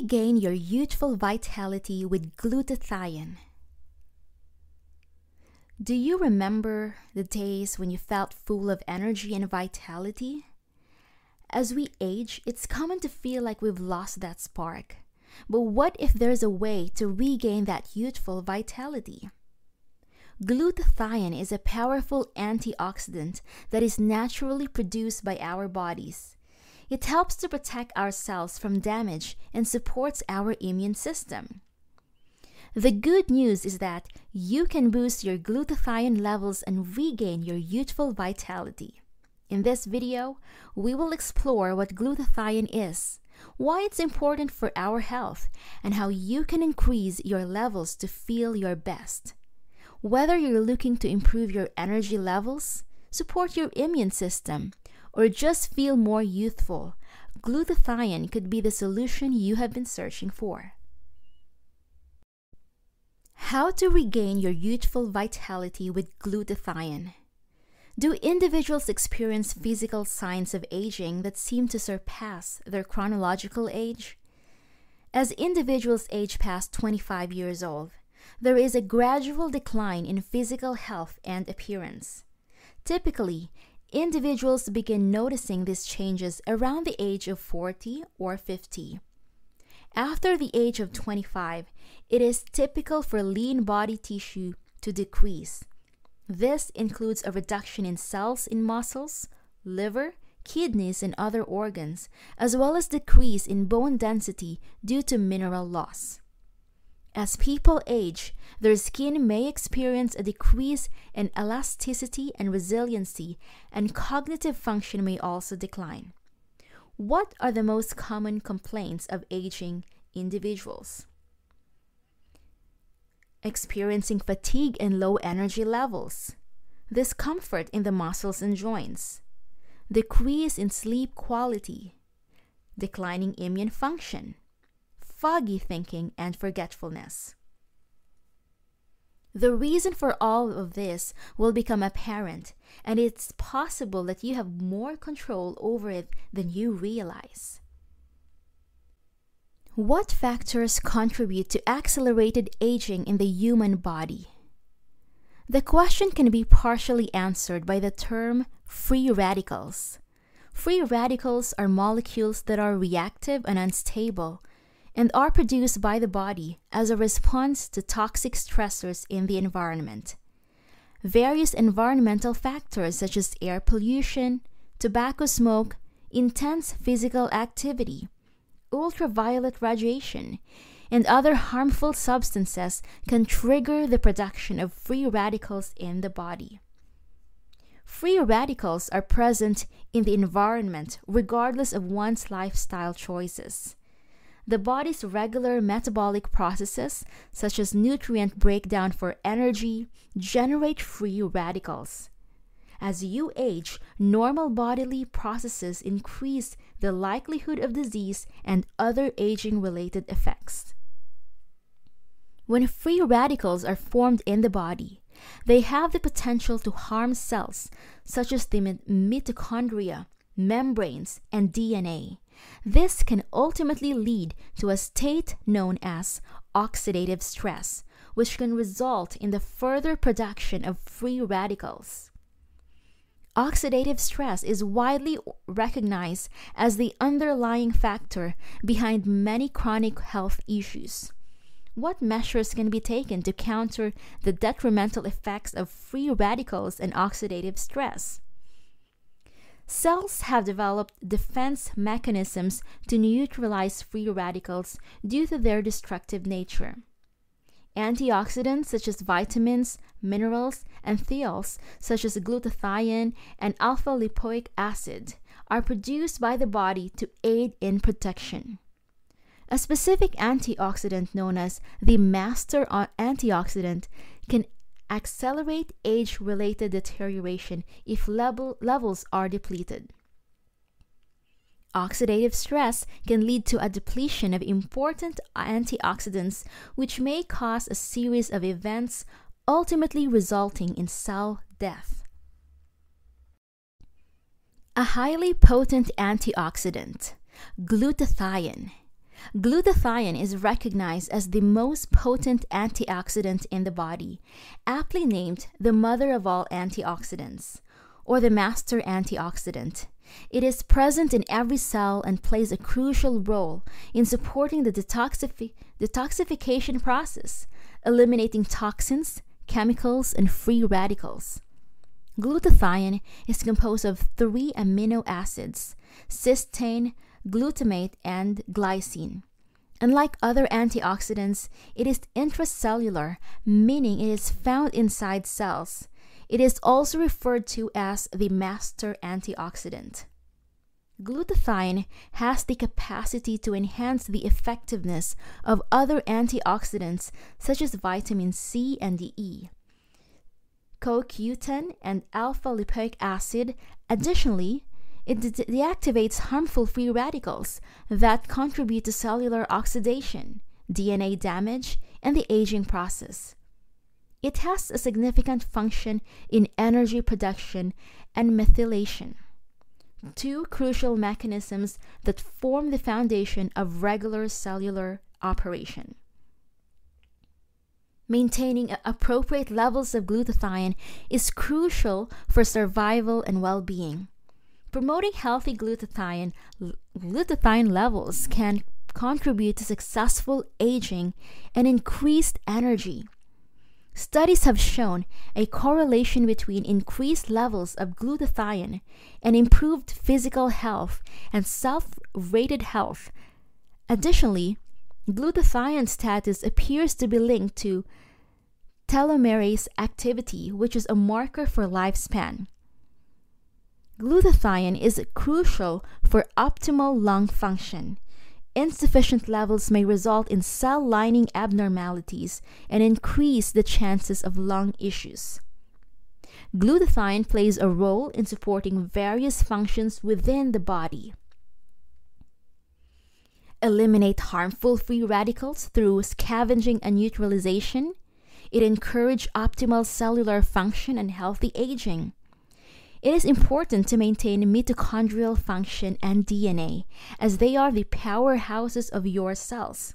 Regain your youthful vitality with glutathione. Do you remember the days when you felt full of energy and vitality? As we age, it's common to feel like we've lost that spark. But what if there's a way to regain that youthful vitality? Glutathione is a powerful antioxidant that is naturally produced by our bodies. It helps to protect our cells from damage and supports our immune system. The good news is that you can boost your glutathione levels and regain your youthful vitality. In this video, we will explore what glutathione is, why it's important for our health, and how you can increase your levels to feel your best. Whether you're looking to improve your energy levels, support your immune system, or just feel more youthful, glutathione could be the solution you have been searching for. How to regain your youthful vitality with glutathione. Do individuals experience physical signs of aging that seem to surpass their chronological age? As individuals age past 25 years old, there is a gradual decline in physical health and appearance. Typically, individuals begin noticing these changes around the age of 40 or 50. After the age of 25, it is typical for lean body tissue to decrease. This includes a reduction in cells in muscles, liver, kidneys, and other organs, as well as decrease in bone density due to mineral loss. As people age, their skin may experience a decrease in elasticity and resiliency, and cognitive function may also decline. What are the most common complaints of aging individuals? Experiencing fatigue and low energy levels, discomfort in the muscles and joints, decrease in sleep quality, declining immune function foggy thinking, and forgetfulness. The reason for all of this will become apparent, and it's possible that you have more control over it than you realize. What factors contribute to accelerated aging in the human body? The question can be partially answered by the term free radicals. Free radicals are molecules that are reactive and unstable and are produced by the body as a response to toxic stressors in the environment. Various environmental factors such as air pollution, tobacco smoke, intense physical activity, ultraviolet radiation, and other harmful substances can trigger the production of free radicals in the body. Free radicals are present in the environment regardless of one's lifestyle choices the body's regular metabolic processes, such as nutrient breakdown for energy, generate free radicals. As you age, normal bodily processes increase the likelihood of disease and other aging related effects. When free radicals are formed in the body, they have the potential to harm cells such as the mitochondria, membranes, and DNA. This can ultimately lead to a state known as oxidative stress, which can result in the further production of free radicals. Oxidative stress is widely recognized as the underlying factor behind many chronic health issues. What measures can be taken to counter the detrimental effects of free radicals and oxidative stress? Cells have developed defense mechanisms to neutralize free radicals due to their destructive nature. Antioxidants such as vitamins, minerals, and thiols such as glutathione and alpha lipoic acid are produced by the body to aid in protection. A specific antioxidant known as the master antioxidant can accelerate age related deterioration if level, levels are depleted. Oxidative stress can lead to a depletion of important antioxidants, which may cause a series of events, ultimately resulting in cell death. A highly potent antioxidant, glutathione. Glutathione is recognized as the most potent antioxidant in the body, aptly named the mother of all antioxidants, or the master antioxidant. It is present in every cell and plays a crucial role in supporting the detoxifi- detoxification process, eliminating toxins, chemicals, and free radicals. Glutathione is composed of three amino acids cysteine, glutamate, and glycine. Unlike other antioxidants, it is intracellular, meaning it is found inside cells. It is also referred to as the master antioxidant. Glutathione has the capacity to enhance the effectiveness of other antioxidants such as vitamin C and E, CoQ10, and alpha lipoic acid. Additionally, it de- deactivates harmful free radicals that contribute to cellular oxidation, DNA damage, and the aging process. It has a significant function in energy production and methylation, two crucial mechanisms that form the foundation of regular cellular operation. Maintaining appropriate levels of glutathione is crucial for survival and well being. Promoting healthy glutathione, glutathione levels can contribute to successful aging and increased energy. Studies have shown a correlation between increased levels of glutathione and improved physical health and self rated health. Additionally, glutathione status appears to be linked to telomerase activity, which is a marker for lifespan. Glutathione is crucial for optimal lung function. Insufficient levels may result in cell lining abnormalities and increase the chances of lung issues. Glutathione plays a role in supporting various functions within the body. Eliminate harmful free radicals through scavenging and neutralization. It encourages optimal cellular function and healthy aging. It is important to maintain mitochondrial function and DNA, as they are the powerhouses of your cells.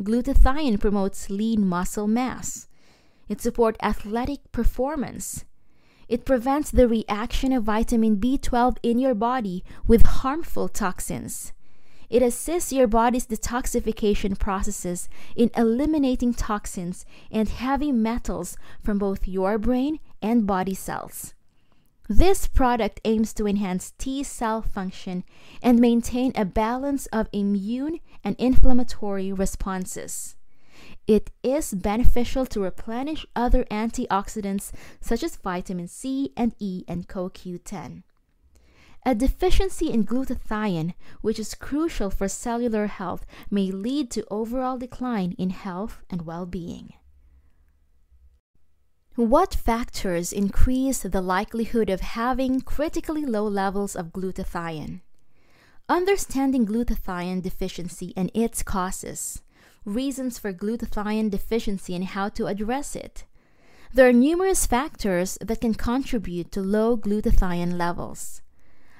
Glutathione promotes lean muscle mass. It supports athletic performance. It prevents the reaction of vitamin B12 in your body with harmful toxins. It assists your body's detoxification processes in eliminating toxins and heavy metals from both your brain and body cells. This product aims to enhance T cell function and maintain a balance of immune and inflammatory responses. It is beneficial to replenish other antioxidants such as vitamin C and E and CoQ10. A deficiency in glutathione, which is crucial for cellular health, may lead to overall decline in health and well being. What factors increase the likelihood of having critically low levels of glutathione? Understanding glutathione deficiency and its causes, reasons for glutathione deficiency and how to address it. There are numerous factors that can contribute to low glutathione levels.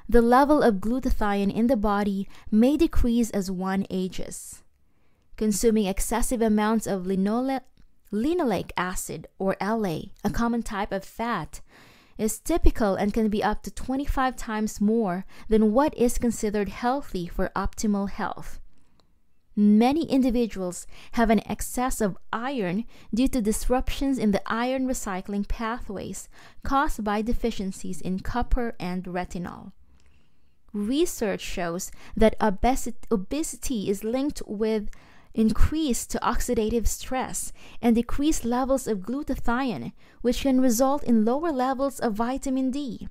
The level of glutathione in the body may decrease as one ages. Consuming excessive amounts of linoleic Linoleic acid, or LA, a common type of fat, is typical and can be up to 25 times more than what is considered healthy for optimal health. Many individuals have an excess of iron due to disruptions in the iron recycling pathways caused by deficiencies in copper and retinol. Research shows that obesity is linked with increased oxidative stress, and decreased levels of glutathione, which can result in lower levels of vitamin D.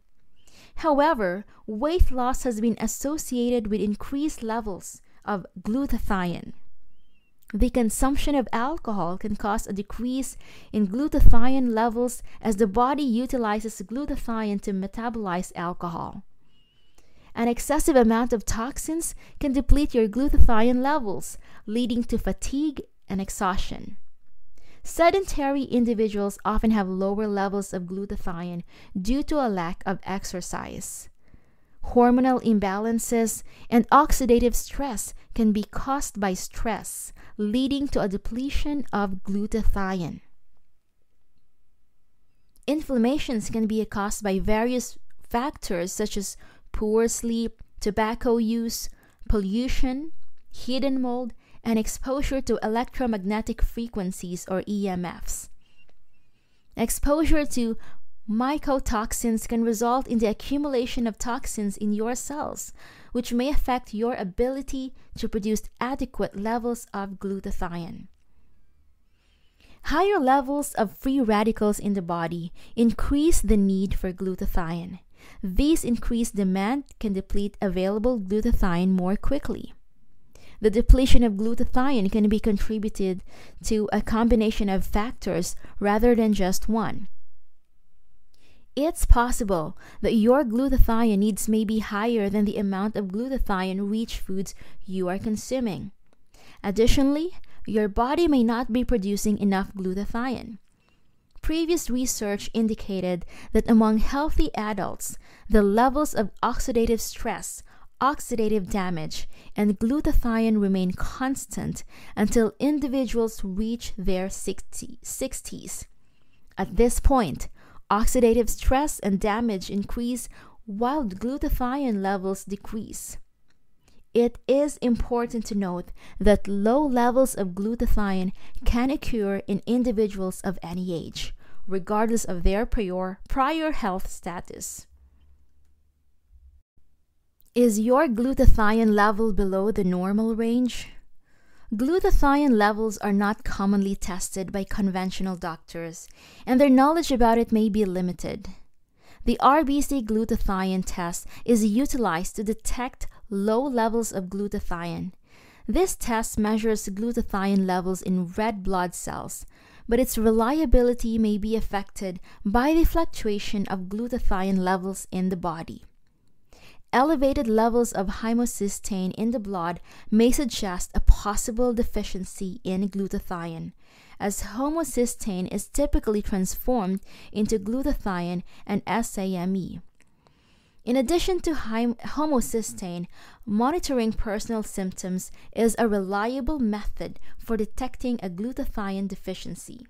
However, weight loss has been associated with increased levels of glutathione. The consumption of alcohol can cause a decrease in glutathione levels as the body utilizes glutathione to metabolize alcohol. An excessive amount of toxins can deplete your glutathione levels, leading to fatigue and exhaustion. Sedentary individuals often have lower levels of glutathione due to a lack of exercise. Hormonal imbalances and oxidative stress can be caused by stress, leading to a depletion of glutathione. Inflammations can be caused by various factors such as poor sleep, tobacco use, pollution, hidden mold, and exposure to electromagnetic frequencies or EMFs. Exposure to mycotoxins can result in the accumulation of toxins in your cells, which may affect your ability to produce adequate levels of glutathione. Higher levels of free radicals in the body increase the need for glutathione. These increased demand can deplete available glutathione more quickly. The depletion of glutathione can be contributed to a combination of factors rather than just one. It's possible that your glutathione needs may be higher than the amount of glutathione rich foods you are consuming. Additionally, your body may not be producing enough glutathione. Previous research indicated that among healthy adults, the levels of oxidative stress, oxidative damage, and glutathione remain constant until individuals reach their 60, 60s. At this point, oxidative stress and damage increase while glutathione levels decrease. It is important to note that low levels of glutathione can occur in individuals of any age, regardless of their prior, prior health status. Is your glutathione level below the normal range? Glutathione levels are not commonly tested by conventional doctors, and their knowledge about it may be limited. The RBC glutathione test is utilized to detect low levels of glutathione. This test measures glutathione levels in red blood cells, but its reliability may be affected by the fluctuation of glutathione levels in the body. Elevated levels of homocysteine in the blood may suggest a possible deficiency in glutathione, as homocysteine is typically transformed into glutathione and SAMe. In addition to homocysteine, monitoring personal symptoms is a reliable method for detecting a glutathione deficiency.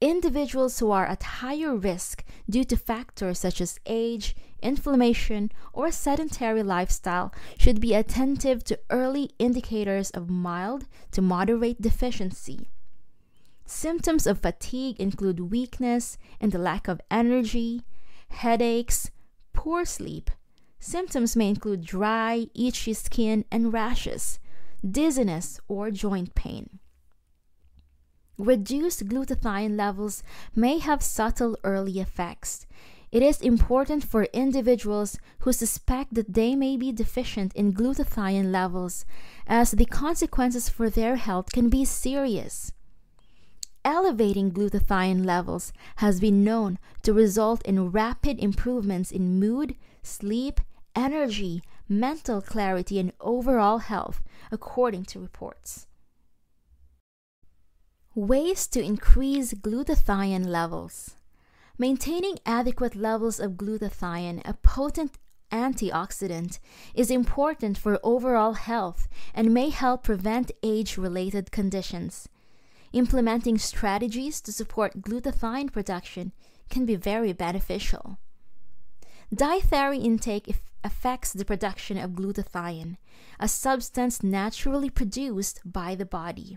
Individuals who are at higher risk due to factors such as age, inflammation, or sedentary lifestyle should be attentive to early indicators of mild to moderate deficiency. Symptoms of fatigue include weakness and the lack of energy, headaches, poor sleep. Symptoms may include dry, itchy skin and rashes, dizziness, or joint pain. Reduced glutathione levels may have subtle early effects. It is important for individuals who suspect that they may be deficient in glutathione levels, as the consequences for their health can be serious. Elevating glutathione levels has been known to result in rapid improvements in mood, sleep, energy, mental clarity, and overall health, according to reports. Ways to increase glutathione levels. Maintaining adequate levels of glutathione, a potent antioxidant, is important for overall health and may help prevent age related conditions. Implementing strategies to support glutathione production can be very beneficial. Dietary intake affects the production of glutathione, a substance naturally produced by the body.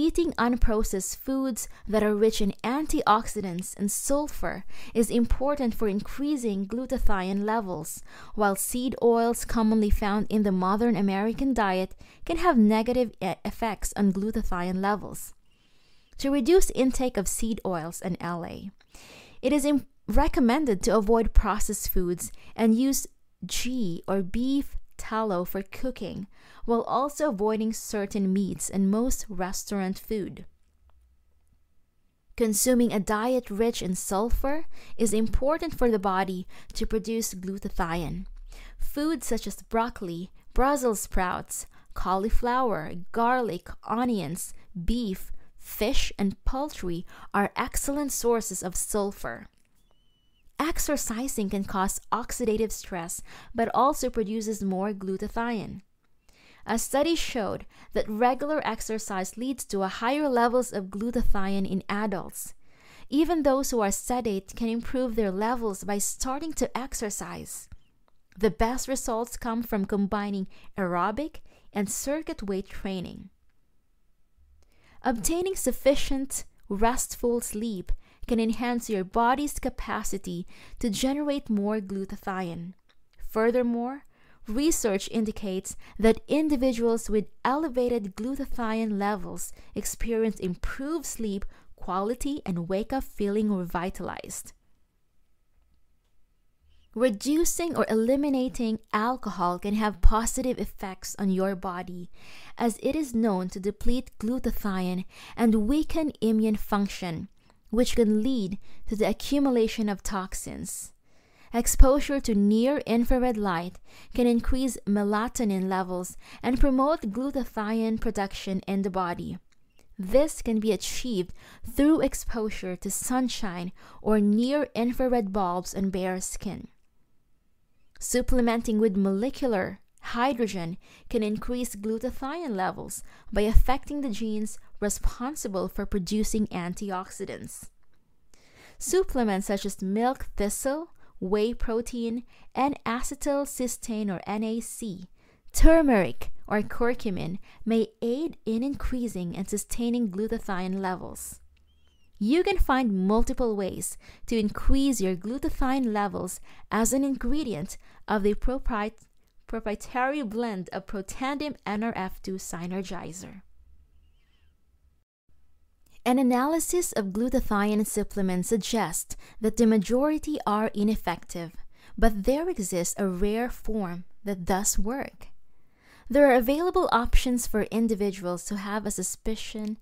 Eating unprocessed foods that are rich in antioxidants and sulfur is important for increasing glutathione levels, while seed oils commonly found in the modern American diet can have negative effects on glutathione levels. To reduce intake of seed oils and LA, it is recommended to avoid processed foods and use ghee or beef tallow for cooking, while also avoiding certain meats and most restaurant food. Consuming a diet rich in sulfur is important for the body to produce glutathione. Foods such as broccoli, Brussels sprouts, cauliflower, garlic, onions, beef, fish, and poultry are excellent sources of sulfur. Exercising can cause oxidative stress but also produces more glutathione. A study showed that regular exercise leads to higher levels of glutathione in adults. Even those who are sedate can improve their levels by starting to exercise. The best results come from combining aerobic and circuit weight training. Obtaining sufficient, restful sleep can enhance your body's capacity to generate more glutathione. Furthermore, research indicates that individuals with elevated glutathione levels experience improved sleep quality and wake up feeling revitalized. Reducing or eliminating alcohol can have positive effects on your body, as it is known to deplete glutathione and weaken immune function, which can lead to the accumulation of toxins. Exposure to near infrared light can increase melatonin levels and promote glutathione production in the body. This can be achieved through exposure to sunshine or near infrared bulbs on bare skin. Supplementing with molecular hydrogen can increase glutathione levels by affecting the genes responsible for producing antioxidants. Supplements such as milk thistle, whey protein, N-acetylcysteine or NAC, turmeric, or curcumin may aid in increasing and sustaining glutathione levels. You can find multiple ways to increase your glutathione levels as an ingredient of the proprietary blend of Protandim NRF2 Synergizer. An analysis of glutathione supplements suggests that the majority are ineffective, but there exists a rare form that does work. There are available options for individuals who have a suspicion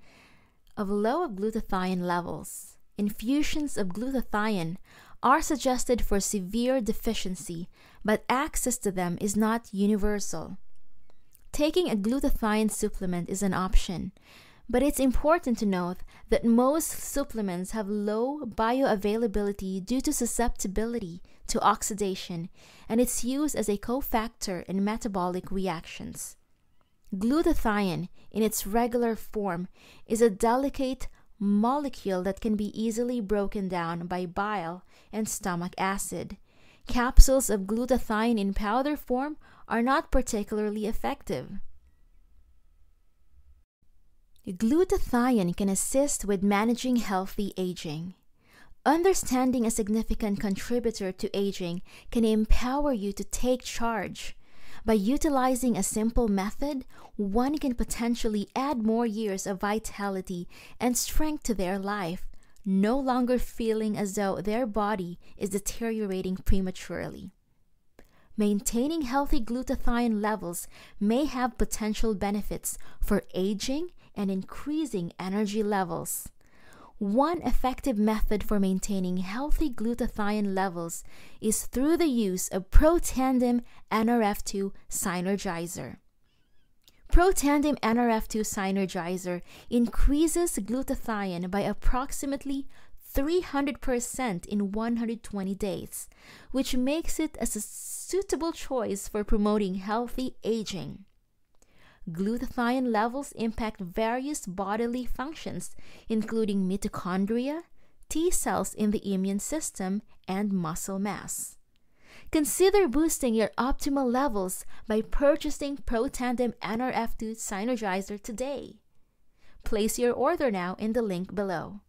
of low glutathione levels. Infusions of glutathione are suggested for severe deficiency, but access to them is not universal. Taking a glutathione supplement is an option, but it's important to note that most supplements have low bioavailability due to susceptibility to oxidation and its use as a cofactor in metabolic reactions. Glutathione, in its regular form, is a delicate molecule that can be easily broken down by bile and stomach acid. Capsules of glutathione in powder form are not particularly effective. Glutathione can assist with managing healthy aging. Understanding a significant contributor to aging can empower you to take charge. By utilizing a simple method, one can potentially add more years of vitality and strength to their life, no longer feeling as though their body is deteriorating prematurely. Maintaining healthy glutathione levels may have potential benefits for aging and increasing energy levels. One effective method for maintaining healthy glutathione levels is through the use of Protandim NRF2 Synergizer. Protandim NRF2 Synergizer increases glutathione by approximately 300% in 120 days, which makes it a suitable choice for promoting healthy aging. Glutathione levels impact various bodily functions, including mitochondria, T cells in the immune system, and muscle mass. Consider boosting your optimal levels by purchasing Protandim NRF2 Synergizer today. Place your order now in the link below.